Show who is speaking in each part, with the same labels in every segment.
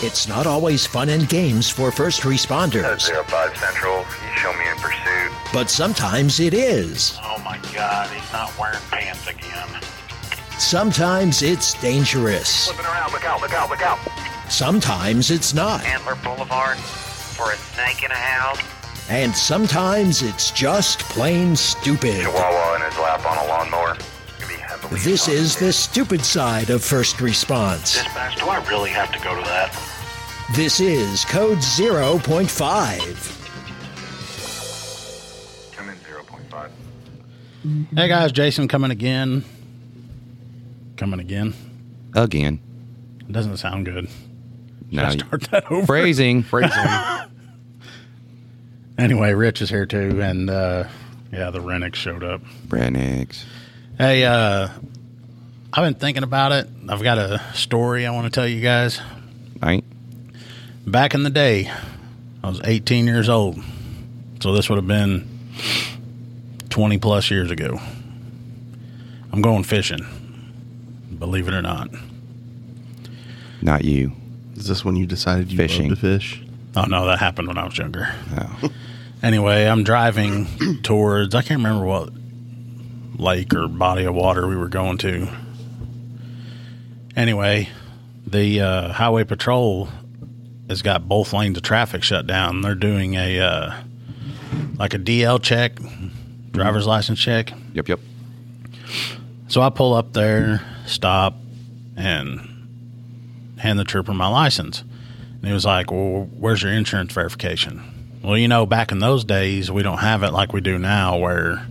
Speaker 1: It's not always fun and games for first responders,
Speaker 2: Zero Five Central, you show me in pursuit.
Speaker 1: but sometimes it is.
Speaker 3: Oh my god, he's not wearing pants again.
Speaker 1: Sometimes it's dangerous.
Speaker 2: Flipping around, look out, look out, look out.
Speaker 1: Sometimes it's not.
Speaker 4: Antler Boulevard for a snake in a house.
Speaker 1: And sometimes it's just plain stupid.
Speaker 2: Chihuahua in his lap on a lawnmower. You'd be heavily
Speaker 1: This is the stupid side of first response.
Speaker 3: Dispatch, do I really have to go to that?
Speaker 1: This is Code 0.5.
Speaker 2: Come in 0.5.
Speaker 5: Hey guys, Jason coming again. Coming again.
Speaker 6: Again.
Speaker 5: It Doesn't sound good. Should
Speaker 6: No.
Speaker 5: I start that over?
Speaker 6: Phrasing. Phrasing.
Speaker 5: Anyway, Rich is here too, and uh, yeah, the Renix showed up.
Speaker 6: Branix.
Speaker 5: Hey, uh, I've been thinking about it. I've got a story I want to tell you guys.
Speaker 6: Right?
Speaker 5: Back in the day, I was 18 years old, so this would have been 20 plus years ago. I'm going fishing, believe it or not.
Speaker 6: Not you.
Speaker 7: Is this when you decided you
Speaker 6: Fishing.
Speaker 7: loved to fish?
Speaker 5: Oh no, that happened when I was younger.
Speaker 6: Oh.
Speaker 5: Anyway, I'm driving towards I can't remember what lake or body of water we were going to. Anyway, the uh, highway patrol has got both lanes of traffic shut down. They're doing a uh, like a DL check, driver's license check.
Speaker 6: Yep, yep.
Speaker 5: So I pull up there, stop, and hand the trooper my license. And he was like, Well, where's your insurance verification? Well, you know, back in those days, we don't have it like we do now, where,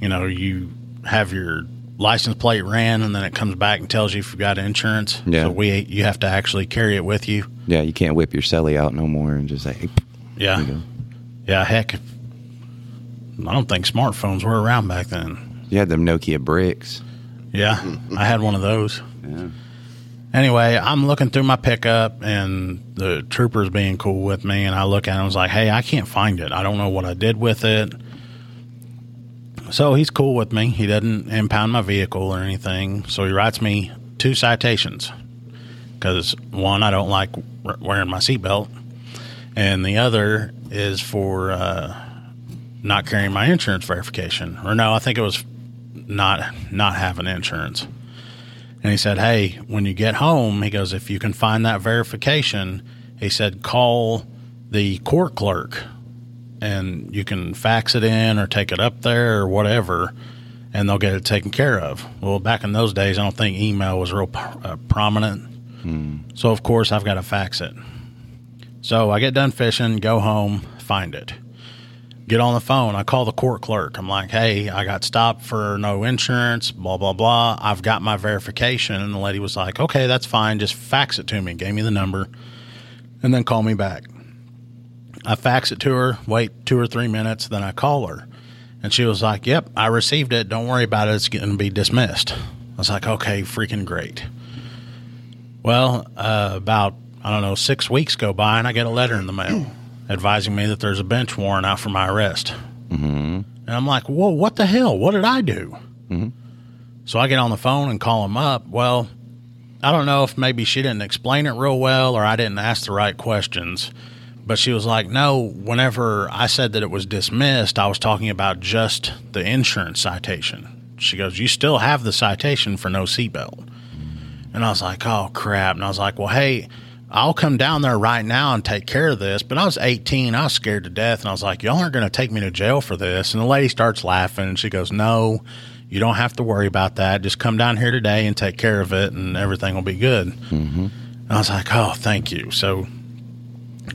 Speaker 5: you know, you have your license plate ran and then it comes back and tells you if you've got insurance.
Speaker 6: Yeah.
Speaker 5: So we you have to actually carry it with you.
Speaker 6: Yeah, you can't whip your celly out no more and just say, hey,
Speaker 5: Yeah. Yeah, heck. I don't think smartphones were around back then.
Speaker 6: You had them Nokia bricks.
Speaker 5: Yeah, I had one of those.
Speaker 6: Yeah.
Speaker 5: Anyway, I'm looking through my pickup and the trooper's being cool with me. And I look at him and I was like, hey, I can't find it. I don't know what I did with it. So he's cool with me. He doesn't impound my vehicle or anything. So he writes me two citations because one, I don't like wearing my seatbelt. And the other is for uh, not carrying my insurance verification. Or no, I think it was not not having insurance. And he said, Hey, when you get home, he goes, if you can find that verification, he said, call the court clerk and you can fax it in or take it up there or whatever, and they'll get it taken care of. Well, back in those days, I don't think email was real uh, prominent. So, of course, I've got to fax it. So I get done fishing, go home, find it get on the phone. I call the court clerk. I'm like, hey, I got stopped for no insurance, blah, blah, blah. I've got my verification. And the lady was like, okay, that's fine. Just fax it to me. Gave me the number and then call me back. I fax it to her, wait two or three minutes, then I call her. And she was like, yep, I received it. Don't worry about it. It's going to be dismissed. I was like, okay, freaking great. Well, uh, about, I don't know, six weeks go by and I get a letter in the mail advising me that there's a bench warrant out for my arrest. Mm-hmm. And I'm like, whoa, what the hell? What did I do? So I get on the phone and call him up. Well, I don't know if maybe she didn't explain it real well or I didn't ask the right questions. But she was like, no, whenever I said that it was dismissed, I was talking about just the insurance citation. She goes, you still have the citation for no seatbelt. And I was like, oh, crap. And I was like, well, hey, I'll come down there right now and take care of this. But I was 18. I was scared to death. And I was like, y'all aren't going to take me to jail for this. And the lady starts laughing and she goes, no, you don't have to worry about that. Just come down here today and take care of it and everything will be good. Mm-hmm. And I was like, oh, thank you. So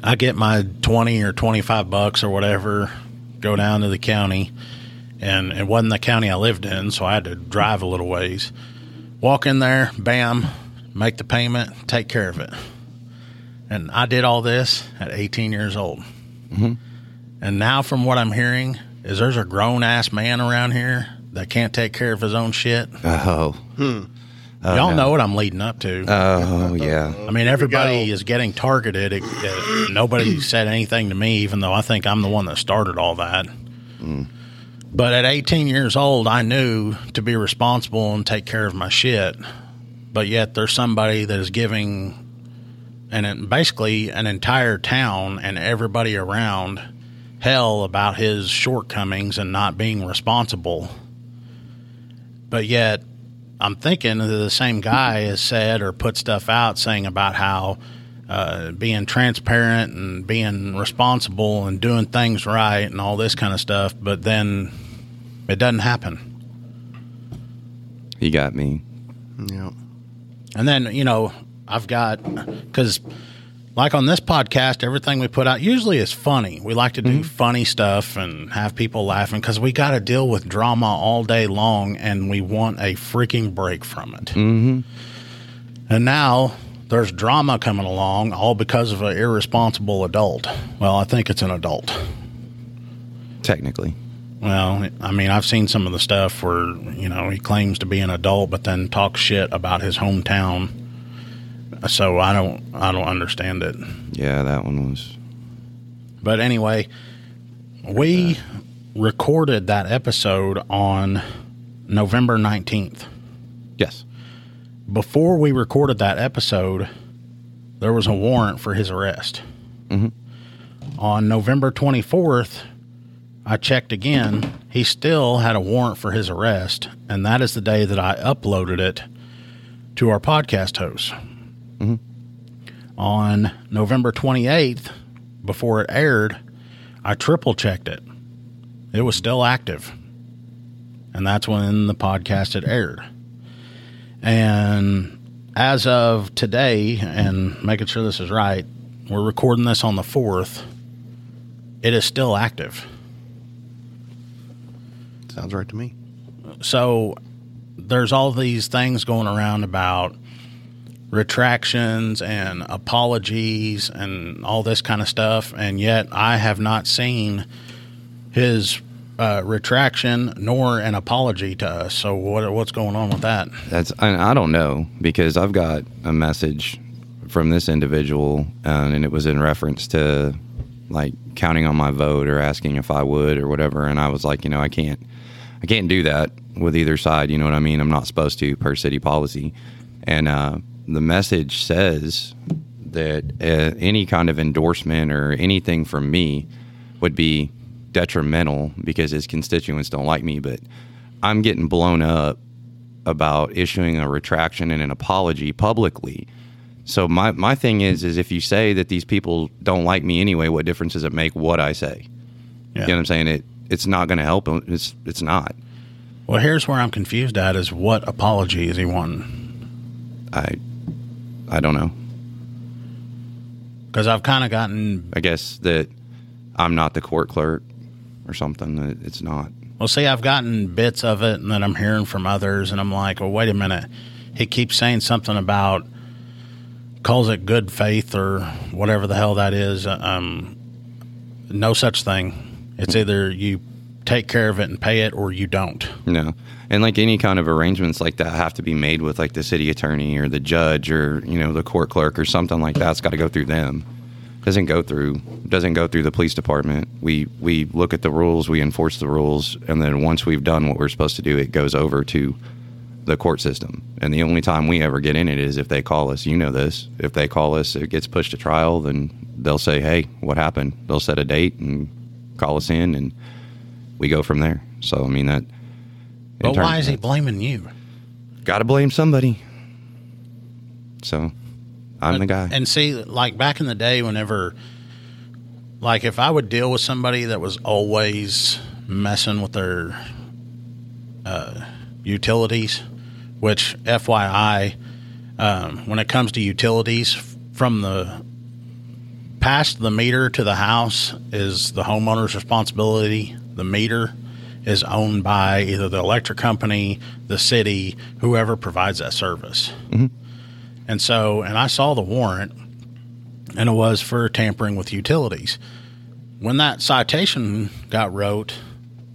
Speaker 5: I get my 20 or 25 bucks or whatever, go down to the county. And it wasn't the county I lived in, so I had to drive a little ways. Walk in there, bam, make the payment, take care of it. And I did all this at 18 years old. Mm-hmm. And now, from what I'm hearing, is there's a grown ass man around here that can't take care of his own shit.
Speaker 6: Oh. Hmm.
Speaker 5: Oh, Y'all know what I'm leading up to.
Speaker 6: Oh, yeah.
Speaker 5: I mean, everybody is getting targeted. It, it- nobody said anything to me, even though I think I'm the one that started all that. Mm. But at 18 years old, I knew to be responsible and take care of my shit. But yet, there's somebody that is giving and basically an entire town and everybody around hell about his shortcomings and not being responsible. But yet, I'm thinking that the same guy has said or put stuff out saying about how uh, being transparent and being responsible and doing things right and all this kind of stuff, but then it doesn't happen.
Speaker 6: You got me.
Speaker 7: Yeah.
Speaker 5: And then, you know, I've got, because like on this podcast, everything we put out usually is funny. We like to do funny stuff and have people laughing because we got to deal with drama all day long and we want a freaking break from it. Mm-hmm. And now there's drama coming along all because of an irresponsible adult. Well, I think it's an adult.
Speaker 6: Technically.
Speaker 5: Well, I mean, I've seen some of the stuff where, you know, he claims to be an adult but then talks shit about his hometown. So I don't I don't understand it.
Speaker 6: Yeah, that one was.
Speaker 5: But anyway, we recorded that episode on November 19th.
Speaker 6: Yes.
Speaker 5: Before we recorded that episode, there was a warrant for his arrest. Mm-hmm. On November 24th, I checked again. He still had a warrant for his arrest, and that is the day that I uploaded it to our podcast host. Mm-hmm. On November 28th, before it aired, I triple checked it. It was still active. And that's when the podcast had aired. And as of today, and making sure this is right, we're recording this on the 4th. It is still active.
Speaker 7: Sounds right to me.
Speaker 5: so there's all these things going around about retractions and apologies and all this kind of stuff and yet i have not seen his uh, retraction nor an apology to us so what, what's going on with that
Speaker 6: That's I, I don't know because I've got a message from this individual, um, and it was in reference to like counting on my vote or asking if I would or whatever. And I was like, you know, I can't, I can't do that with either side. You know what I mean? I'm not supposed to per city policy. And uh, the message says that uh, any kind of endorsement or anything from me would be detrimental because his constituents don't like me. But I'm getting blown up about issuing a retraction and an apology publicly. So my, my thing is is if you say that these people don't like me anyway, what difference does it make what I say?
Speaker 5: Yeah.
Speaker 6: You know what I'm saying? It it's not going to help. It's it's not.
Speaker 5: well here's where i'm confused at is what apology is he wanting
Speaker 6: I I don't know.
Speaker 5: because i've kind of gotten
Speaker 6: I guess that I'm not the court clerk or something. That It's not.
Speaker 5: Well, see, I've gotten bits of it, and then I'm hearing from others, and I'm like, well, wait a minute. He keeps saying something about calls it good faith or whatever the hell that is. Um, no such thing. It's either you take care of it and pay it, or you don't.
Speaker 6: No. And like any kind of arrangements like that have to be made with like the city attorney or the judge or, you know, the court clerk or something like that. It's got to go through them. Doesn't go through doesn't go through the police department. We we look at the rules, we enforce the rules, and then once we've done what we're supposed to do, it goes over to the court system. And the only time we ever get in it is if they call us. You know this. If they call us, it gets pushed to trial, then they'll say, "Hey, what happened?" They'll set a date and call us in and we go from there. So I mean that
Speaker 5: But why is he blaming you?
Speaker 6: Got to blame somebody. So, I'm the guy.
Speaker 5: And see, like back in the day, whenever, like, if I would deal with somebody that was always messing with their uh, utilities, which FYI, um, when it comes to utilities, from the past the meter to the house is the homeowner's responsibility. The meter is owned by either the electric company, the city, whoever provides that service. Mm-hmm. And so, and I saw the warrant, and it was for tampering with utilities. When that citation got wrote,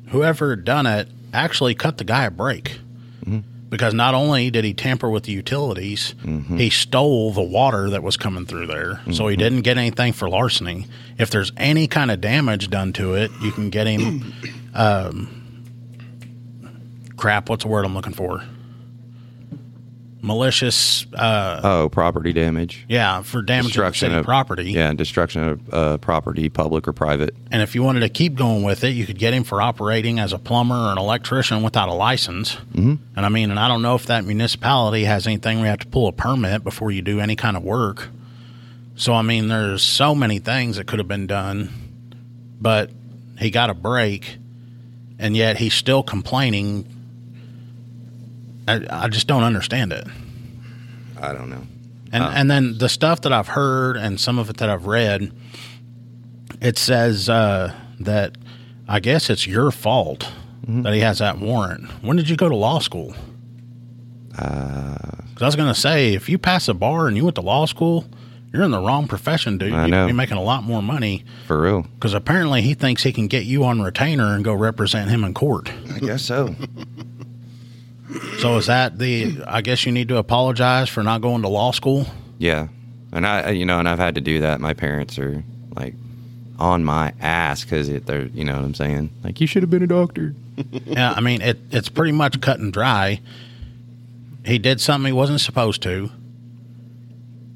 Speaker 5: whoever done it actually cut the guy a break. Mm-hmm. Because not only did he tamper with the utilities, he stole the water that was coming through there. So he didn't get anything for larceny. If there's any kind of damage done to it, you can get him. Um, crap, what's the word I'm looking for? Malicious. Uh,
Speaker 6: Oh, property damage.
Speaker 5: yeah, for damage the city
Speaker 6: of
Speaker 5: property.
Speaker 6: Yeah, and destruction of uh, property, public or private.
Speaker 5: And if you wanted to keep going with it, you could get him for operating as a plumber or an electrician without a license. Mm-hmm. And I mean, and I don't know if that municipality has anything where you have to pull a permit before you do any kind of work. So, I mean, there's so many things that could have been done, but he got a break, and yet he's still complaining. I, I just don't understand it.
Speaker 6: I don't know.
Speaker 5: And and then the stuff that I've heard and some of it that I've read, it says uh, that I guess it's your fault that he has that warrant. When did you go to law school? Uh, 'Cause I was going to say, if you pass a bar and you went to law school, you're in the wrong profession, dude.
Speaker 6: I know.
Speaker 5: You're making a lot more money
Speaker 6: For real.
Speaker 5: because apparently he thinks he can get you on retainer and go represent him in court.
Speaker 6: I guess so.
Speaker 5: So is that the? I guess you need to apologize for not going to law school.
Speaker 6: Yeah, and I, you know, and I've had to do that. My parents are like on my ass because they're, you know, what I'm saying, like you should have been a doctor.
Speaker 5: yeah, I mean it. It's pretty much cut and dry. He did something he wasn't supposed to.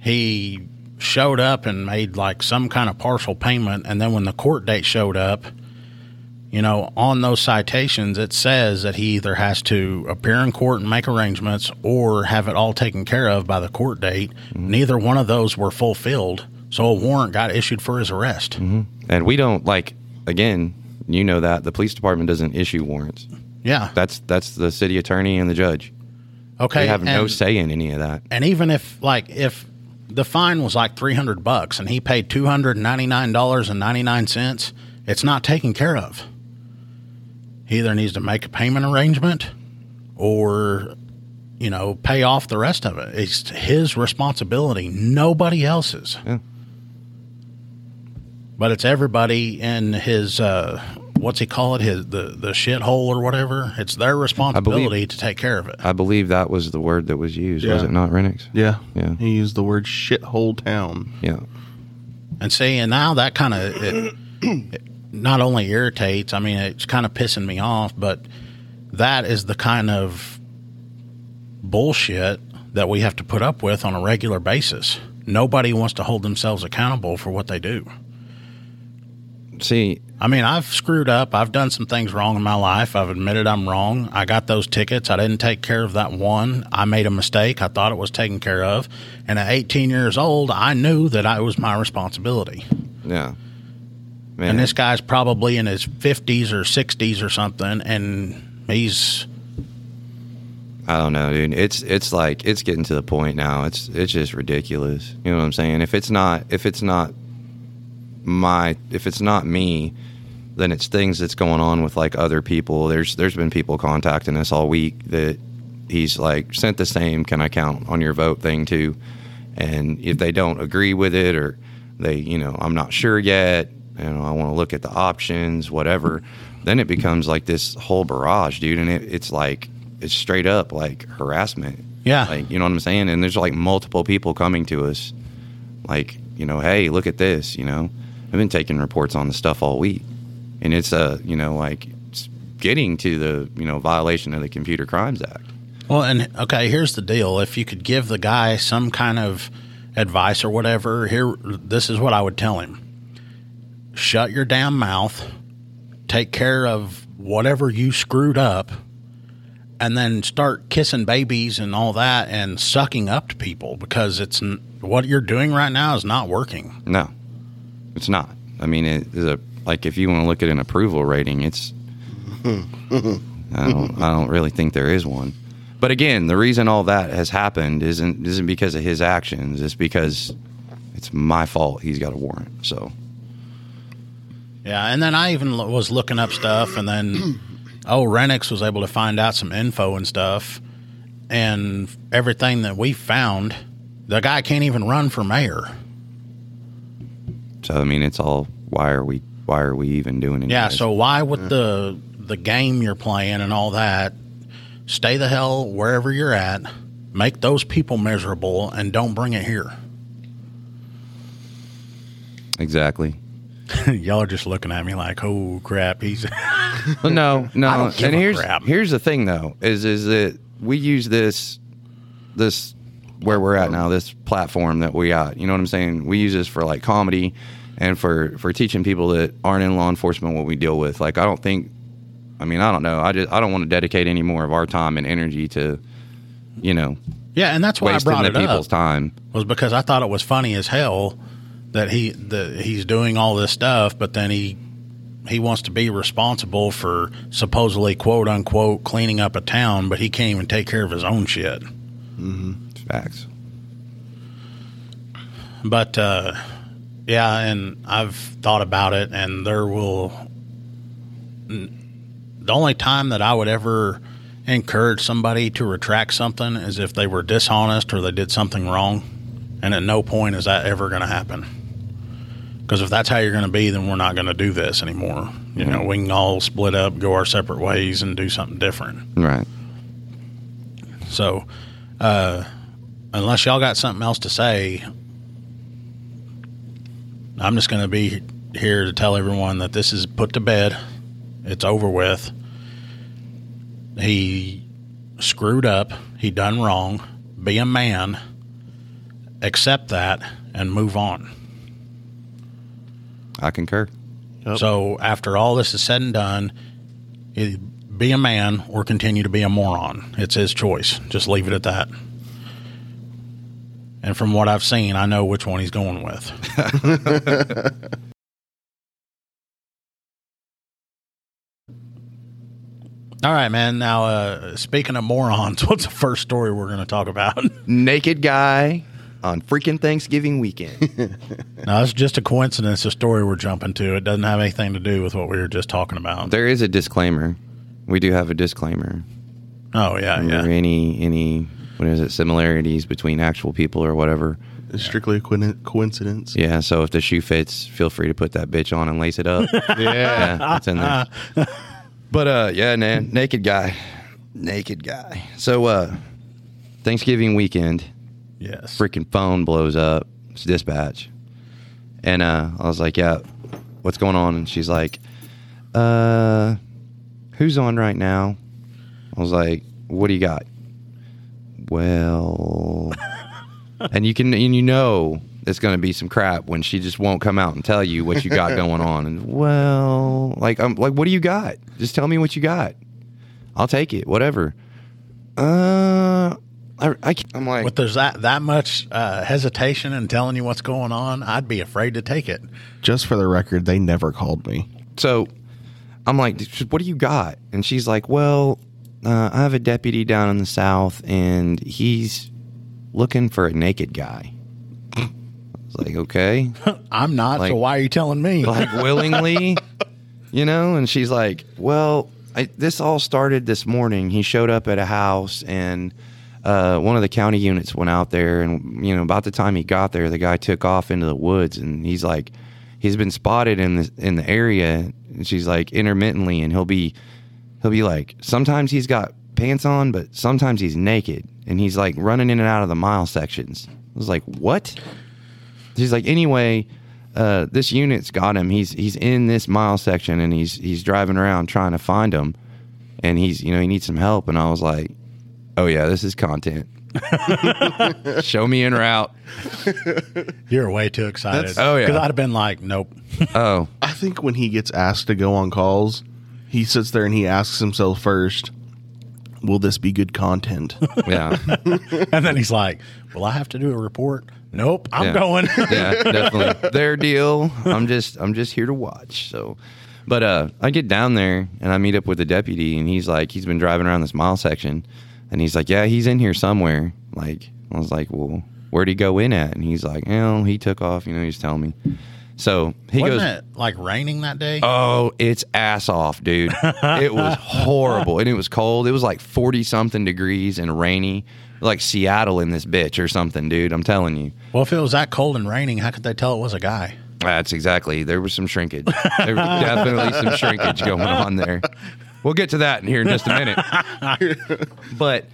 Speaker 5: He showed up and made like some kind of partial payment, and then when the court date showed up, you know, on those citations, it says that he either has to appear in court and make arrangements, or have it all taken care of by the court date. Mm-hmm. Neither one of those were fulfilled, so a warrant got issued for his arrest. Mm-hmm.
Speaker 6: And we don't like again, you know that the police department doesn't issue warrants.
Speaker 5: Yeah.
Speaker 6: That's that's the city attorney and the judge.
Speaker 5: Okay.
Speaker 6: They have no say in any of that.
Speaker 5: And even if like if the fine was like three hundred bucks and he paid two hundred ninety nine dollars and ninety nine cents, it's not taken care of. He either needs to make a payment arrangement or you know, pay off the rest of it. It's his responsibility, nobody else's.
Speaker 6: Yeah.
Speaker 5: But it's everybody in his uh what's he call it? His the the shithole or whatever. It's their responsibility to take care of it.
Speaker 6: I believe that was the word that was used. Was it not, Renix?
Speaker 7: Yeah.
Speaker 6: Yeah.
Speaker 7: He used the word shithole town.
Speaker 6: Yeah.
Speaker 5: And see, and now that kind of it, it not only irritates, I mean, it's kind of pissing me off, but that is the kind of bullshit that we have to put up with on a regular basis. Nobody wants to hold themselves accountable for what they do.
Speaker 6: See,
Speaker 5: I mean, I've screwed up. I've done some things wrong in my life. I've admitted I'm wrong. I got those tickets. I didn't take care of that one. I made a mistake. I thought it was taken care of. And at 18 years old, I knew that I was my responsibility.
Speaker 6: yeah. Man,
Speaker 5: And this guy's probably in his 50s or 60s or something, and he's
Speaker 6: I don't know, dude. It's it's like it's getting to the point now. It's it's just ridiculous. You know what I'm saying? If it's not if it's not my if it's not me, then it's things that's going on with like other people. There's there's been people contacting us all week that he's like sent the same can I count on your vote thing too. And if they don't agree with it or they, you know, I'm not sure yet, you know, I want to look at the options, whatever, then it becomes like this whole barrage, dude. And it, it's like, it's straight up like harassment.
Speaker 5: Yeah.
Speaker 6: Like, you know what I'm saying? And there's like multiple people coming to us, like, you know, hey, look at this, you know. I've been taking reports on the stuff all week. And it's, uh, you know, like it's getting to the, you know, violation of the Computer Crimes Act.
Speaker 5: well. And okay, here's the deal: if you could give the guy some kind of advice or whatever, here, this is what I would tell him: shut your damn mouth, take care of whatever you screwed up, and then start kissing babies and all that, and sucking up to people because it's what you're doing right now is not working.
Speaker 6: No, it's not. I mean, it is a like if you want to look at an approval rating, it's. I don't. I don't really think there is one. But again, the reason all that has happened isn't isn't because of his actions. It's because it's my fault. He's got a warrant. So
Speaker 5: Yeah, and then I even lo- was looking up stuff, and then oh, Renix was able to find out some info and stuff, and everything that we found, the guy can't even run for mayor.
Speaker 6: so I mean, it's all. Why are we? Why are we even doing it?
Speaker 5: Yeah, so why with the the game you're playing and all that, stay the hell wherever you're at, make those people miserable, and don't bring it here.
Speaker 6: exactly.
Speaker 5: Y'all are just looking at me like, oh crap, he's
Speaker 6: no, no.
Speaker 5: I don't give
Speaker 6: and here's
Speaker 5: crap.
Speaker 6: here's the thing though is is that we use this this where we're at now, this platform that we got. You know what I'm saying? We use this for like comedy and for for teaching people that aren't in law enforcement what we deal with. Like I don't think I mean, I don't know. I just I don't want to dedicate any more of our time and energy to you know,
Speaker 5: Yeah, and that's why I brought
Speaker 6: the
Speaker 5: it
Speaker 6: people's
Speaker 5: up
Speaker 6: time.
Speaker 5: was because I thought it was funny as hell that he that he's doing all this stuff, but then he he wants to be responsible for supposedly quote unquote cleaning up a town, but he can't even take care of his own shit.
Speaker 6: Facts.
Speaker 5: But uh, yeah, and I've thought about it, and there will. The only time that I would ever encourage somebody to retract something is if they were dishonest or they did something wrong, and at no point is that ever going to happen. Because if that's how you're going to be, then we're not going to do this anymore. You know, we can all split up, go our separate ways, and do something different.
Speaker 6: Right.
Speaker 5: So, uh, unless y'all got something else to say, I'm just going to be here to tell everyone that this is put to bed. It's over with. He screwed up. He done wrong. Be a man. Accept that and move on.
Speaker 6: I concur.
Speaker 5: So after all this is said and done, he- be a man or continue to be a moron. It's his choice. Just leave it at that. And from what I've seen, I know which one he's going with. All right, man. Now, uh, speaking of morons, what's the first story we're going to talk about?
Speaker 6: Naked guy on freaking Thanksgiving weekend.
Speaker 5: now, it's just a coincidence, the story we're jumping to. It doesn't have anything to do with what we were just talking about.
Speaker 6: there is a disclaimer. We do have a disclaimer.
Speaker 5: Oh, yeah,
Speaker 6: Are
Speaker 5: yeah.
Speaker 6: any any what is it similarities between actual people or whatever?
Speaker 7: It's strictly a coincidence.
Speaker 6: Yeah. So if the shoe fits, feel free to put that bitch on and lace it up. yeah, it's in there. But uh, yeah, man, naked guy, naked guy. So uh, Thanksgiving weekend,
Speaker 5: Yes.
Speaker 6: freaking phone blows up. It's dispatch, and uh, I was like, "Yeah, what's going on?" And she's like, "Uh, who's on right now?" I was like, "What do you got?" Well, and you can and you know it's going to be some crap when she just won't come out and tell you what you got going on. And well, like I'm like, what do you got? Just tell me what you got. I'll take it. Whatever. Uh, I, I am like,
Speaker 5: If there's that that much uh, hesitation in telling you what's going on, I'd be afraid to take it.
Speaker 7: Just for the record, they never called me.
Speaker 6: So I'm like, what do you got? And she's like, well, uh, I have a deputy down in the south, and he's looking for a naked guy. I was like, okay,
Speaker 5: I'm not,
Speaker 6: Like-
Speaker 5: so why are you telling me?
Speaker 6: like willingly, you know? And she's like, well, I, this all started this morning. He showed up at a house, and uh, one of the county units went out there, and you know, about the time he got there, the guy took off into the woods, and he's like, he's been spotted in the in the area. And she's like, intermittently, and he'll be he'll be like, sometimes he's got pants on, but sometimes he's naked, and he's like running in and out of the mile sections. I was like, what? She's like, anyway, uh, this unit's got him. He's he's in this mile section, and he's he's driving around trying to find him, and he's you know he needs some help. And I was like, oh yeah, this is content. Show me en route.
Speaker 5: You're way too excited.
Speaker 7: That's-
Speaker 6: oh, yeah.
Speaker 5: Because I'd have been like, nope.
Speaker 6: Oh,
Speaker 7: I think when he gets asked to go on calls, he sits there and he asks himself first, "Will this be good content?"
Speaker 6: yeah,
Speaker 5: and then he's like, "Will I have to do a report?" Nope, I'm
Speaker 6: Yeah.
Speaker 5: going.
Speaker 6: yeah, definitely their deal. I'm just I'm just here to watch. So, but uh, I get down there and I meet up with the deputy, and he's like, he's been driving around this mile section, and he's like, yeah, he's in here somewhere. Like, I was like, well, where'd he go in at? And he's like, oh, he took off. You know, he's telling me. So he
Speaker 5: Wasn't
Speaker 6: goes,
Speaker 5: it like raining that day?
Speaker 6: Oh, it's ass off, dude. it was horrible. And it was cold. It was like 40 something degrees and rainy. Like Seattle in this bitch or something, dude. I'm telling you.
Speaker 5: well, if it was that cold and raining, how could they tell it was a guy?
Speaker 6: That's exactly. There was some shrinkage. There was definitely some shrinkage going on there. We'll get to that in here in just a minute. but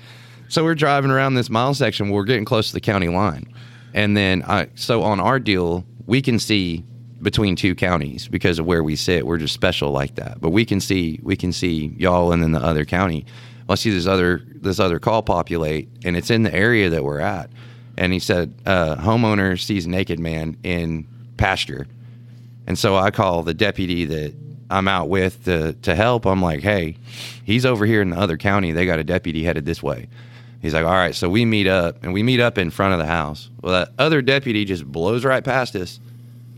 Speaker 6: so we're driving around this mile section. We're getting close to the county line, and then I. So on our deal, we can see between two counties because of where we sit. We're just special like that. But we can see we can see y'all and then the other county. Well, I see this other this other call populate, and it's in the area that we're at. And he said, uh, homeowner sees naked man in pasture, and so I call the deputy that I'm out with to to help. I'm like, hey, he's over here in the other county. They got a deputy headed this way. He's like, all right, so we meet up, and we meet up in front of the house. Well, that other deputy just blows right past us,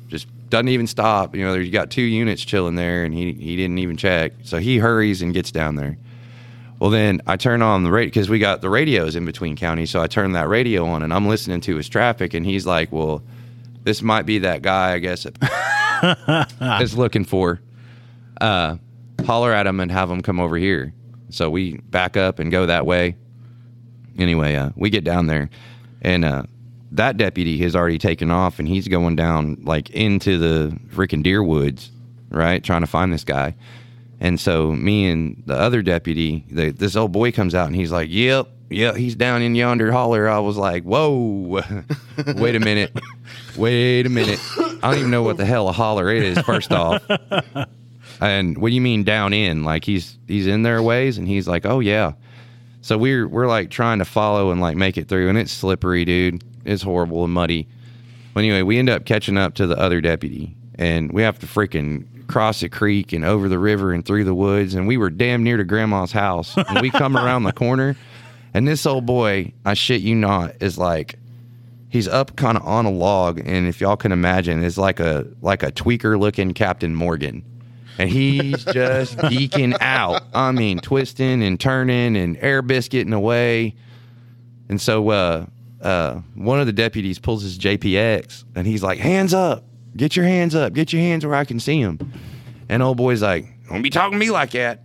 Speaker 6: just doesn't even stop. You know, there's got two units chilling there, and he he didn't even check. So he hurries and gets down there. Well, then I turn on the radio because we got the radios in between counties. So I turn that radio on, and I'm listening to his traffic, and he's like, "Well, this might be that guy, I guess, is looking for. Uh, holler at him and have him come over here." So we back up and go that way. Anyway, uh, we get down there, and uh, that deputy has already taken off, and he's going down like into the freaking deer woods, right, trying to find this guy. And so me and the other deputy, the, this old boy comes out and he's like, "Yep, yep, he's down in yonder holler." I was like, "Whoa, wait a minute, wait a minute. I don't even know what the hell a holler is. First off, and what do you mean down in? Like he's he's in their ways?" And he's like, "Oh yeah." So we're we're like trying to follow and like make it through, and it's slippery, dude. It's horrible and muddy. Well, anyway, we end up catching up to the other deputy, and we have to freaking cross a creek and over the river and through the woods. And we were damn near to grandma's house. And we come around the corner, and this old boy, I shit you not, is like he's up kind of on a log, and if y'all can imagine, is like a like a tweaker looking Captain Morgan. And he's just geeking out. I mean, twisting and turning and air biscuiting away. And so uh, uh, one of the deputies pulls his JPX and he's like, hands up, get your hands up, get your hands where I can see them. And old boy's like, don't be talking to me like that.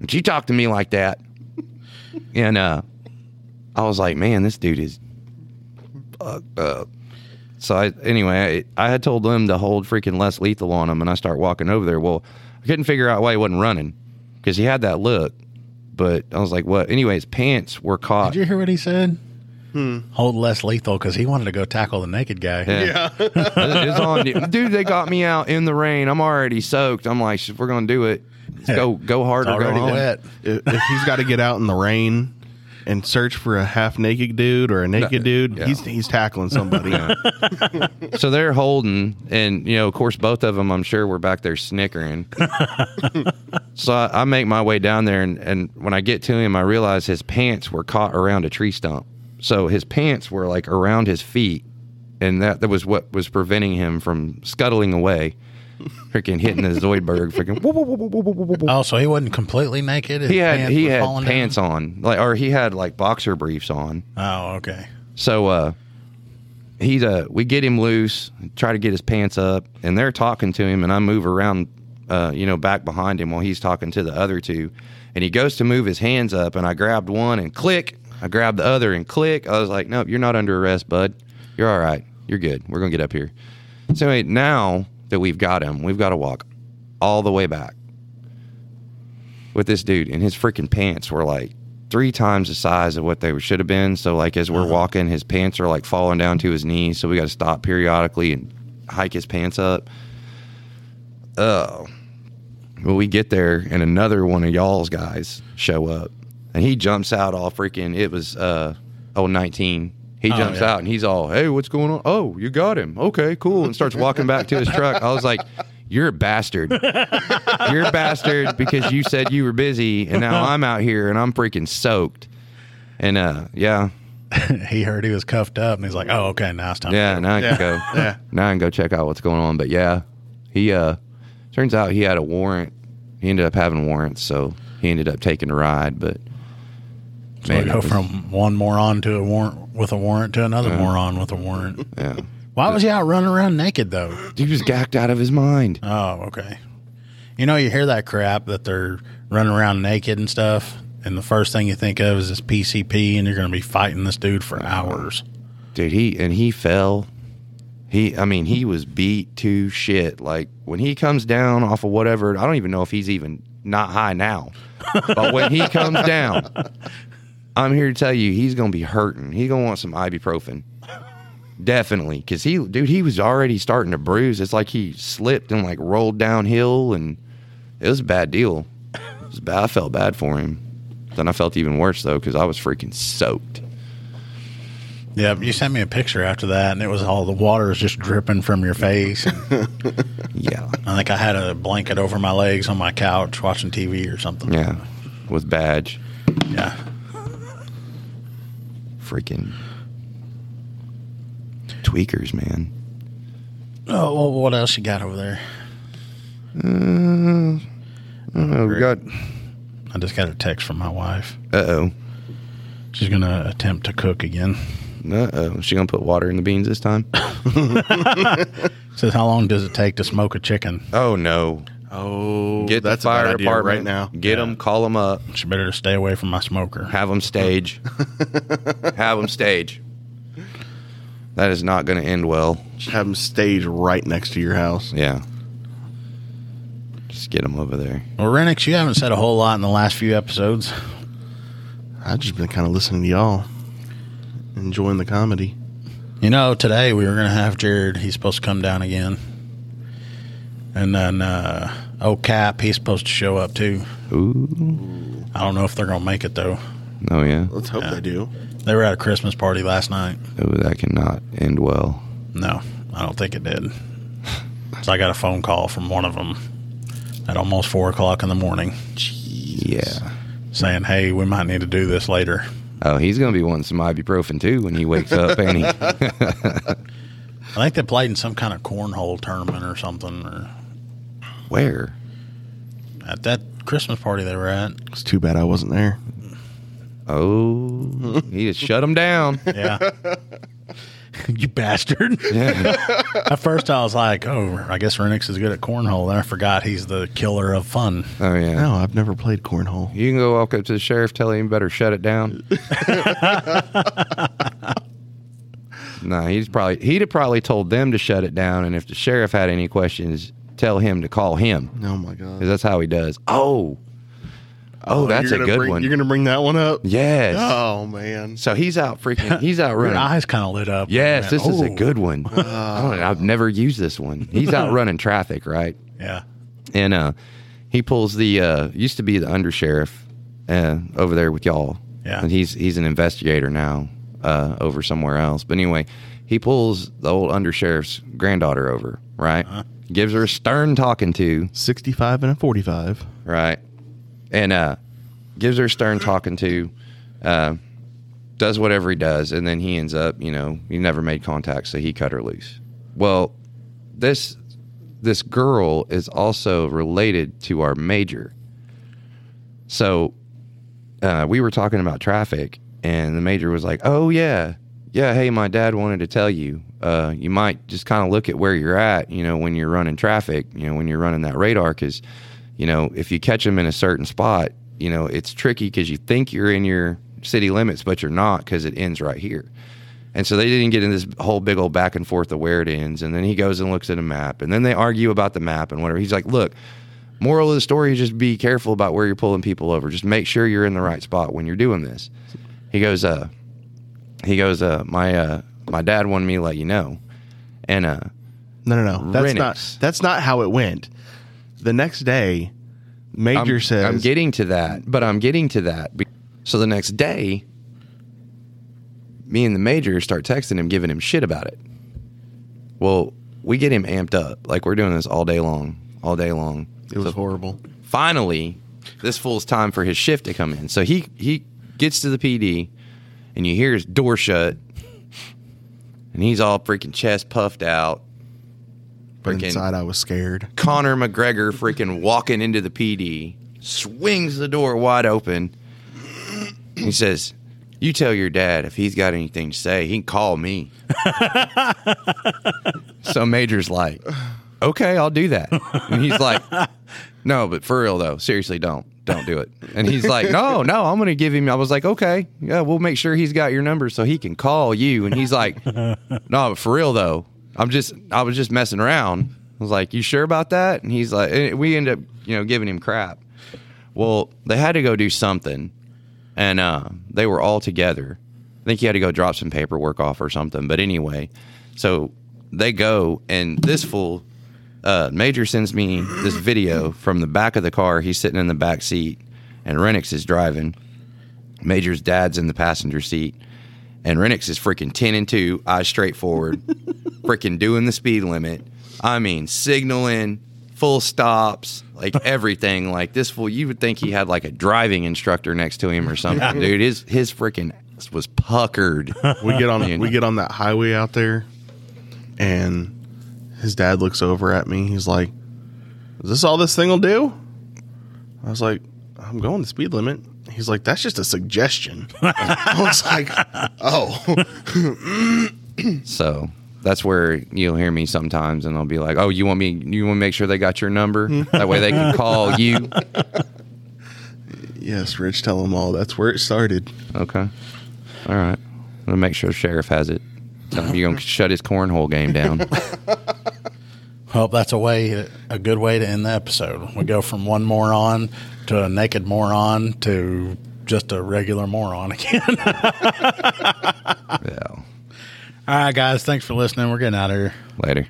Speaker 6: And she talked to me like that. And uh, I was like, man, this dude is fucked up. So I, anyway, I, I had told them to hold freaking less lethal on him, and I start walking over there. Well, I couldn't figure out why he wasn't running because he had that look. But I was like, what? Anyway, his pants were caught.
Speaker 5: Did you hear what he said? Hmm. Hold less lethal because he wanted to go tackle the naked guy.
Speaker 6: Yeah. it's on, dude. They got me out in the rain. I'm already soaked. I'm like, if we're gonna do it, let's go go hard
Speaker 5: It's
Speaker 6: or go home.
Speaker 5: wet.
Speaker 7: if, if he's got to get out in the rain and search for a half naked dude or a naked dude,
Speaker 6: yeah.
Speaker 7: he's he's tackling somebody.
Speaker 6: So they're holding, and you know, of course, both of them, I'm sure, were back there snickering. so I, I make my way down there, and, and when I get to him, I realize his pants were caught around a tree stump. So his pants were like around his feet, and that that was what was preventing him from scuttling away, freaking hitting the Zoidberg, freaking. whoop, whoop, whoop, whoop, whoop, whoop.
Speaker 5: Oh, so he wasn't completely naked. His
Speaker 6: He had
Speaker 5: pants
Speaker 6: he
Speaker 5: were
Speaker 6: had
Speaker 5: falling down?
Speaker 6: pants on, like, or he had like boxer briefs on.
Speaker 5: Oh, okay.
Speaker 6: So uh he's uh we get him loose, try to get his pants up, and they're talking to him and I move around uh, you know, back behind him while he's talking to the other two. And he goes to move his hands up and I grabbed one and click. I grabbed the other and click. I was like, Nope, you're not under arrest, bud. You're all right. You're good. We're gonna get up here. So anyway, now that we've got him, we've got to walk all the way back with this dude, and his freaking pants were like three times the size of what they should have been. So like as we're walking, his pants are like falling down to his knees. So we got to stop periodically and hike his pants up. Oh, well, we get there, and another one of y'all's guys show up, and he jumps out all freaking. It was uh oh 19. He
Speaker 5: Oh,
Speaker 6: jumps
Speaker 5: yeah.
Speaker 6: out and he's all, "Hey, what's going on? Oh, you got him. Okay, cool." And starts walking back to his truck. I was like, "You're a bastard. You're a bastard because you said you were busy, and now I'm out here and I'm freaking soaked." And uh, yeah,
Speaker 5: he heard he was cuffed up, and he's like, "Oh, okay, now it's time."
Speaker 6: yeah.
Speaker 5: to
Speaker 6: Now I can
Speaker 7: Yeah.
Speaker 6: go.
Speaker 7: Yeah.
Speaker 6: Now I can go check out what's going on. But yeah, he uh, turns out he had a warrant. He ended up having warrants, so he ended up taking a ride. But
Speaker 5: So we
Speaker 6: it
Speaker 5: go
Speaker 6: was-
Speaker 5: from one moron to a warrant with a warrant to another moron with a warrant.
Speaker 6: yeah,
Speaker 5: Why was he out running around naked though?
Speaker 6: he was gacked out of his mind.
Speaker 5: Oh, okay. You know, you hear that crap that they're running around naked and stuff, and the first thing you think of is this PCP, and you're going to be fighting this dude for hours.
Speaker 6: dude he and he fell he i mean he was beat to shit like when he comes down off of whatever i don't even know if he's even not high now but when he comes down i'm here to tell you he's gonna be hurting he's gonna want some ibuprofen definitely because he dude he was already starting to bruise it's like he slipped and like rolled downhill and it was a bad deal it was bad i felt bad for him Then I felt even worse though because I was freaking soaked.
Speaker 5: Yeah, you sent me a picture after that, and it was all the water was just dripping from your face.
Speaker 6: Yeah,
Speaker 5: I think I had a blanket over my legs on my couch watching TV or something.
Speaker 6: yeah, with badge,
Speaker 5: yeah.
Speaker 6: Freaking tweakers, man.
Speaker 5: Oh, well, what else you got over there?
Speaker 6: Oh, we got.
Speaker 5: I just got a text from my wife.
Speaker 6: Uh oh.
Speaker 5: She's gonna attempt to cook again.
Speaker 6: Uh oh. She gonna put water in the beans this time?
Speaker 5: Says, how long does it take to smoke a chicken?
Speaker 6: Oh no.
Speaker 7: Oh,
Speaker 6: Get
Speaker 7: that's
Speaker 6: the fire
Speaker 7: a bad idea
Speaker 6: department
Speaker 7: right now.
Speaker 6: Get them. Call them up.
Speaker 5: She better to stay away from my smoker.
Speaker 6: Have them stage. have them stage. That is not going to end well.
Speaker 7: Just have them stage right next to your house.
Speaker 6: Yeah. Just get them over there.
Speaker 5: Well, Renix, you haven't said a whole lot in the last few episodes.
Speaker 7: I've just been kind of listening to y'all, enjoying the comedy.
Speaker 5: You know, today we were going to have Jared. He's supposed to come down again. And then, uh, oh, Cap, he's supposed to show up too.
Speaker 6: Ooh.
Speaker 5: I don't know if they're going to make it though.
Speaker 6: Oh yeah.
Speaker 7: Let's hope they do.
Speaker 5: They were at a Christmas party last night.
Speaker 6: Oh, that cannot end well.
Speaker 5: No, I don't think it did. so I got a phone call from one of them at almost four o'clock in the morning
Speaker 6: Yeah.
Speaker 5: saying, "Hey, we might need to do this later."
Speaker 6: Oh, he's going to be wanting some ibuprofen too when he wakes up, ain't he?
Speaker 5: I think they played in some kind of cornhole tournament or something, or
Speaker 6: Where?
Speaker 5: at that Christmas party they were at.
Speaker 7: It's too bad I wasn't there.
Speaker 6: Oh, he just shut him down.
Speaker 5: Yeah. you bastard.
Speaker 6: Yeah.
Speaker 5: At first, I was like, oh, I guess Renix is good at cornhole. Then I forgot he's the killer of fun.
Speaker 6: Oh yeah.
Speaker 7: No, I've never played cornhole.
Speaker 6: You can go walk up to the sheriff, tell him better shut it down. no, he's probably he'd have probably told them to shut it down, and if the sheriff had any questions, tell him to call him
Speaker 7: Oh my god.
Speaker 6: because that's how he does. Oh, oh, that's a good
Speaker 7: bring-
Speaker 6: one.
Speaker 7: You're gonna bring that one up?
Speaker 6: yes.
Speaker 7: Oh man.
Speaker 6: So he's out freaking. He's out
Speaker 5: Your
Speaker 6: running.
Speaker 5: eyes kind of lit up.
Speaker 6: Yes, this is a
Speaker 5: Oh.
Speaker 6: good one. I don't- I've never used this one. He's out running traffic, right?
Speaker 5: Yeah.
Speaker 6: and uh, he pulls the uh, used to be the undersheriff uh, over there with y'all.
Speaker 5: Yeah.
Speaker 6: and he's he's an investigator now uh, over somewhere else. But anyway, he pulls the old undersheriff's granddaughter over, right? Gives her a stern talking to,
Speaker 7: Sixty-five and a forty-five.
Speaker 6: right? And uh, gives her a stern talking to. Uh, does whatever he does, and then he ends up, you know, he never made contact, so he cut her loose. Well, this this girl is also related to our major. So uh, we were talking about traffic, and the major was like, "Oh yeah, yeah. Hey, my dad wanted to tell you. Uh, you might just kind of look at where you're at. You know, when you're running traffic. You know, when you're running that radar, because you know if you catch them in a certain spot, you know it's tricky because you think you're in your city limits, but you're not because it ends right here." And so they didn't get in this whole big old back and forth of where it ends. And then he goes and looks at a map, and then they argue about the map and whatever. He's like, "Look, moral of the story is just be careful about where you're pulling people over. Just make sure you're in the right spot when you're doing this." He goes, "Uh, he goes, uh, my uh, my dad wanted me to let you know." And uh,
Speaker 7: No, no, no. That's
Speaker 6: Renix.
Speaker 7: not. That's not how it went. The next day, Major
Speaker 6: I'm,
Speaker 7: says,
Speaker 6: I'm getting to that, but I'm getting to that. So the next day, me and the major start texting him, giving him shit about it. Well, we get him amped up. Like we're doing this all day long, all day long.
Speaker 7: it was
Speaker 6: So
Speaker 7: horrible.
Speaker 6: finally, this fool's time for his shift to come in. So he he gets to the PD, and you hear his door shut, and he's all freaking chest puffed out.
Speaker 7: But
Speaker 6: Freaking
Speaker 7: inside, I was scared.
Speaker 6: Conor McGregor freaking walking into the PD, swings the door wide open. He says, You tell your dad if he's got anything to say, he can call me. so Major's like, Okay, I'll do that. And he's like, No, but for real though, seriously, don't. Don't do it. And he's like, No, no, I'm going to give him. I was like, Okay, yeah, we'll make sure he's got your number so he can call you. And he's like, No, but for real though, I'm just, I was just messing around. I was like, You sure about that? And he's like, and we end up, you know, giving him crap. Well, they had to go do something, and uh, they were all together. I think he had to go drop some paperwork off or something. But anyway, so they go, and this fool, uh, Major sends me this video from the back of the car. He's sitting in the back seat, and Renix is driving, Major's dad's in the passenger seat, and Renix is freaking 10 and 2, eyes straight forward, freaking doing the speed limit. I mean, signaling, full stops, like everything. Like this fool, you would think he had like a driving instructor next to him or something, dude. His his freaking ass was puckered.
Speaker 7: We get on we get on that highway out there, and his dad looks over at me. He's like, "Is this all this thing will do?" I was like, "I'm going the speed limit." He's like, "That's just a suggestion." I was like, "Oh,
Speaker 6: So that's where you'll hear me sometimes, and I'll be like, "Oh, you want me? You want to make sure they got your number? That way they can call you."
Speaker 7: yes, Rich, tell them all. That's where it started."
Speaker 6: Okay, all right. I'm gonna make sure the sheriff has it. Tell him you're gonna shut his cornhole game down.
Speaker 5: Well, that's a way, a good way to end the episode. We go from one moron to a naked moron to just a regular moron again.
Speaker 6: yeah.
Speaker 5: All right, guys. Thanks for listening. We're getting out of here.
Speaker 6: Later.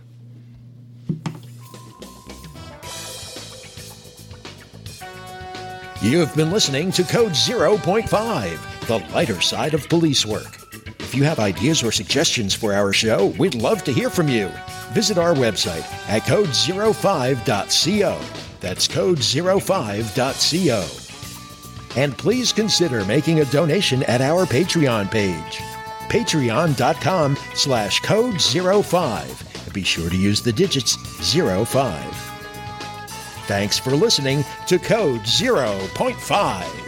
Speaker 1: You have been listening to Code 0.5, the lighter side of police work. You have ideas or suggestions for our show, we'd love to hear from you. Visit our website at code05.co. That's code05.co. And please consider making a donation at our Patreon page, patreon.com slash code 05. Be sure to use the digits 05. Thanks for listening to Code 0.5.